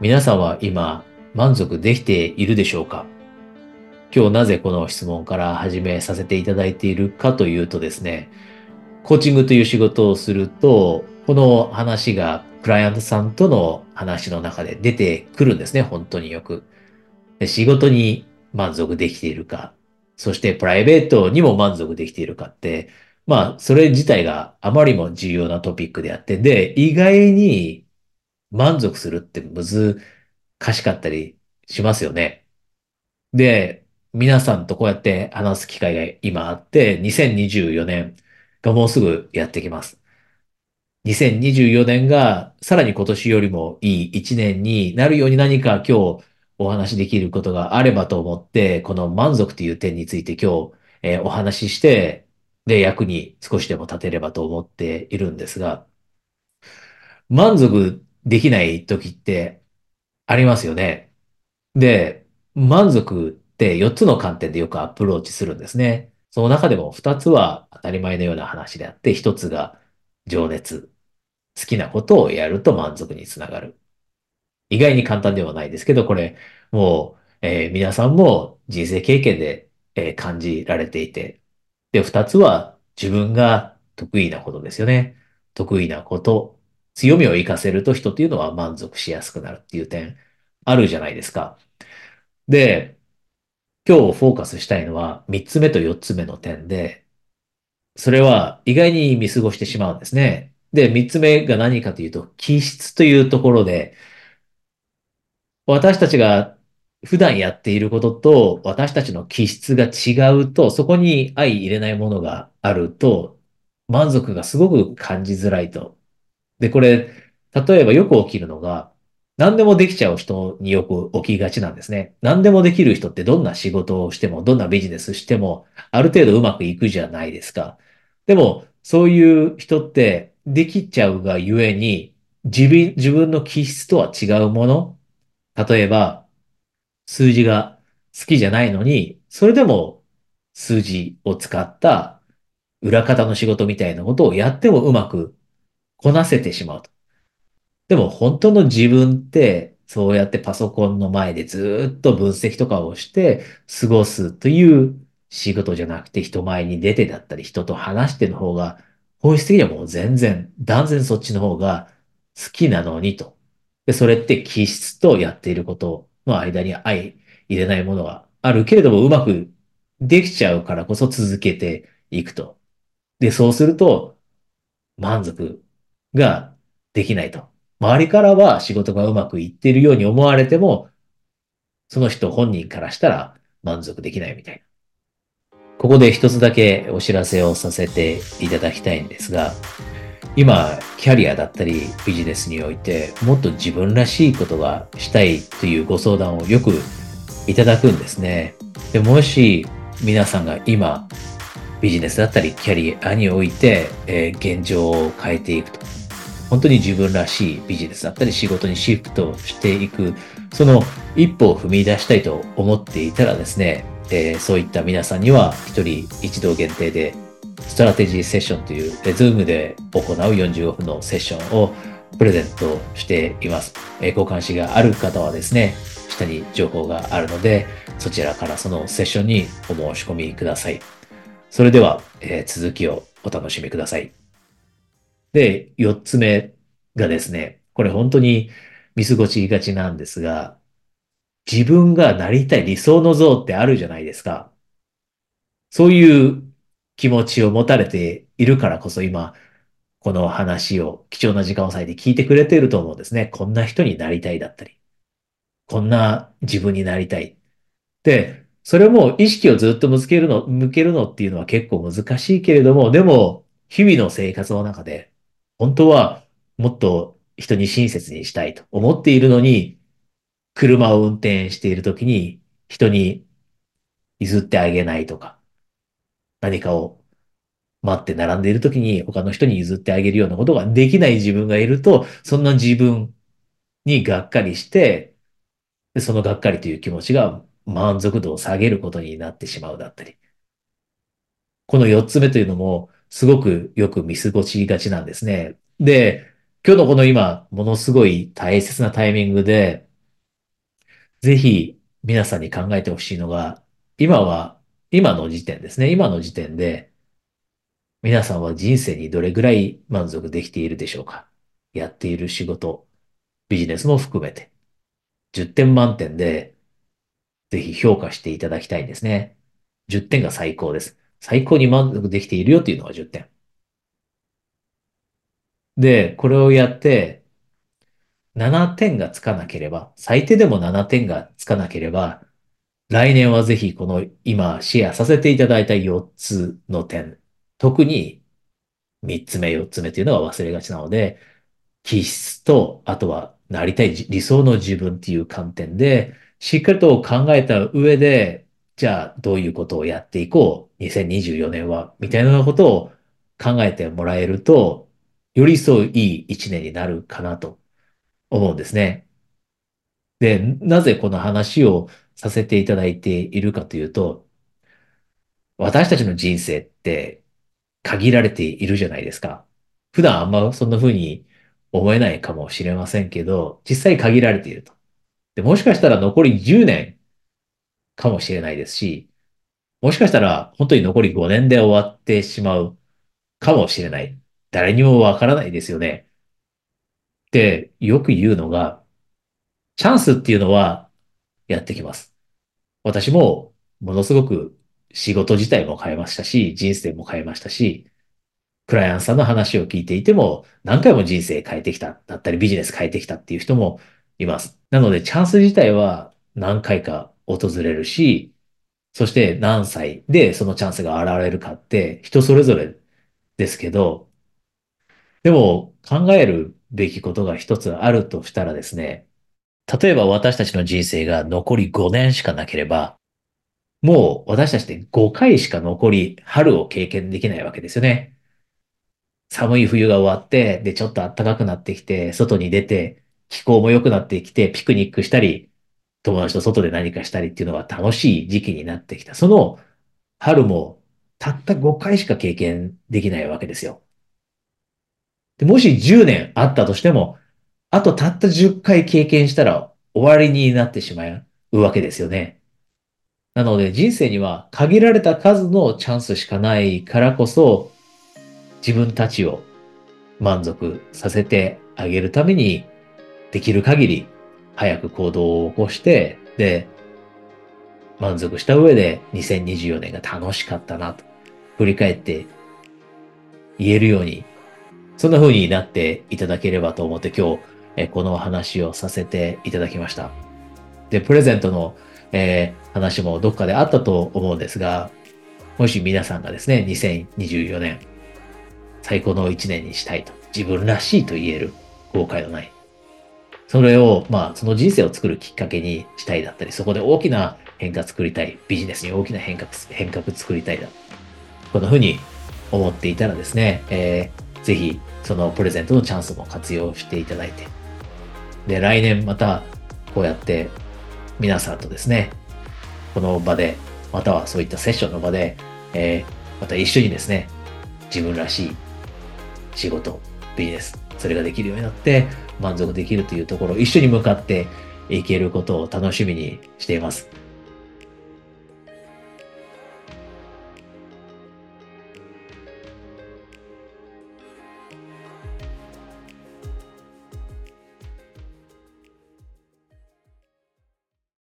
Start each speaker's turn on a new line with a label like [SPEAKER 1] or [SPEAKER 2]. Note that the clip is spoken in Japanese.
[SPEAKER 1] 皆さんは今満足できているでしょうか？今日なぜこの質問から始めさせていただいているかというとですね、コーチングという仕事をすると、この話がクライアントさんとの話の中で出てくるんですね、本当によく。仕事に満足できているか、そしてプライベートにも満足できているかって、まあ、それ自体があまりも重要なトピックであって、で、意外に満足するって難しかったりしますよね。で、皆さんとこうやって話す機会が今あって、2024年がもうすぐやってきます。2024年がさらに今年よりもいい1年になるように何か今日お話しできることがあればと思って、この満足という点について今日、えーお話しして、で、役に少しでも立てればと思っているんですが、満足できない時ってありますよね。で、満足って4つの観点でよくアプローチするんですね。その中でも2つは当たり前のような話であって、1つが情熱。好きなことをやると満足につながる。意外に簡単ではないですけど、これ、もう、えー皆さんも人生経験で、えー感じられていて。で、2つは自分が得意なことですよね。得意なこと、強みを活かせると人っていうのは満足しやすくなるっていう点あるじゃないですか。で、今日フォーカスしたいのは3つ目と4つ目の点で、それは意外に見過ごしてしまうんですね。で、3つ目が何かというと、気質というところで、私たちが普段やっていることと私たちの気質が違うと、そこに相入れないものがあると、満足がすごく感じづらいと。で、これ、例えばよく起きるのが、何でもできちゃう人によく起きがちなんですね。何でもできる人ってどんな仕事をしても、どんなビジネスしても、ある程度うまくいくじゃないですか。でも、そういう人ってできちゃうがゆえに、自分、自分の気質とは違うもの、例えば、数字が好きじゃないのに、それでも数字を使った裏方の仕事みたいなことをやってもうまくこなせてしまうと。でも本当の自分って、そうやってパソコンの前でずっと分析とかをして過ごすという仕事じゃなくて人前に出てだったり人と話しての方が本質的にはもう全然、断然そっちの方が好きなのにと。で、それって気質とやっていることの間に相入れないものがあるけれどもうまくできちゃうからこそ続けていくと。で、そうすると満足ができないと。周りからは仕事がうまくいっているように思われても、その人本人からしたら満足できないみたいな。ここで一つだけお知らせをさせていただきたいんですが、今、キャリアだったりビジネスにおいてもっと自分らしいことがしたいというご相談をよくいただくんですね。でもし皆さんが今ビジネスだったりキャリアにおいて、えー現状を変えていくと。本当に自分らしいビジネスだったり仕事にシフトしていく、その一歩を踏み出したいと思っていたらですね、えーそういった皆さんには一人一度限定でストラテジーセッションという、えー Zoom で行う45分のセッションをプレゼントしています。えーご関心がある方はですね、下に情報があるので、そちらからそのセッションにお申し込みください。それでは、えー続きをお楽しみください。で、四つ目がですね、これ本当に見過ごしがちなんですが、自分がなりたい理想の像ってあるじゃないですか。そういう気持ちを持たれているからこそ今、この話を貴重な時間を割いて聞いてくれていると思うんですね。こんな人になりたいだったり、こんな自分になりたい。で、それも意識をずっと向けるの、向けるのっていうのは結構難しいけれども、でも、日々の生活の中で、本当はもっと人に親切にしたいと思っているのに、車を運転しているときに人に譲ってあげないとか、何かを待って並んでいるときに他の人に譲ってあげるようなことができない自分がいると、そんな自分にがっかりして、そのがっかりという気持ちが満足度を下げることになってしまうだったり。この4つ目というのもすごくよく見過ごしがちなんですね。で、今日のこの今、ものすごい大切なタイミングで、ぜひ皆さんに考えてほしいのが、今は、今の時点ですね。今の時点で、皆さんは人生にどれぐらい満足できているでしょうかやっている仕事、ビジネスも含めて。10点満点で、ぜひ評価していただきたいんですね。10点が最高です。最高に満足できているよっていうのが10点。で、これをやって、7点がつかなければ、最低でも7点がつかなければ、来年はぜひこの今シェアさせていただいた4つの点、特に3つ目、4つ目というのは忘れがちなので、気質と、あとはなりたい理想の自分っていう観点で、しっかりと考えた上で、じゃあどういうことをやっていこう、2024年は、みたいなことを考えてもらえると、よりそういい一年になるかなと思うんですね。で、なぜこの話をさせていただいているかというと、私たちの人生って限られているじゃないですか。普段あんまそんな風に思えないかもしれませんけど、実際限られていると。で、もしかしたら残り10年かもしれないですし、もしかしたら本当に残り5年で終わってしまうかもしれない。誰にもわからないですよね。で、よく言うのが、チャンスっていうのはやってきます。私もものすごく仕事自体も変えましたし、人生も変えましたし、クライアントさんの話を聞いていても、何回も人生変えてきた、だったりビジネス変えてきたっていう人もいます。なので、チャンス自体は何回か訪れるし、そして何歳でそのチャンスが現れるかって人それぞれですけど、でも考えるべきことが一つあるとしたらですね、例えば私たちの人生が残り5年しかなければ、もう私たちで5回しか残り春を経験できないわけですよね。寒い冬が終わって、で、ちょっと暖かくなってきて、外に出て、気候も良くなってきて、ピクニックしたり、友達と外で何かしたりっていうのが楽しい時期になってきた。その春もたった5回しか経験できないわけですよ。でもし10年あったとしても、あとたった10回経験したら終わりになってしまうわけですよね。なので人生には限られた数のチャンスしかないからこそ、自分たちを満足させてあげるために、できる限り早く行動を起こして、で、満足した上で2024年が楽しかったなと振り返って言えるように、そんな風になっていただければと思って今日、えこの話をさせていただきました。で、プレゼントの、えー、話もどっかであったと思うんですが、もし皆さんがですね、2024年最高の1年にしたいと、自分らしいと言える後悔のない。それを、まあ、その人生を作るきっかけにしたいだったり、そこで大きな変化作りたい、ビジネスに大きな変革、変革作りたいだ。こんな風に思っていたらですね、えー、ぜひ、そのプレゼントのチャンスも活用していただいて、で、来年また、こうやって皆さんとですね、この場で、またはそういったセッションの場で、えー、また一緒にですね、自分らしい仕事、ビジネス、それができるようになって満足できるというところ一緒に向かっていけることを楽しみにしています。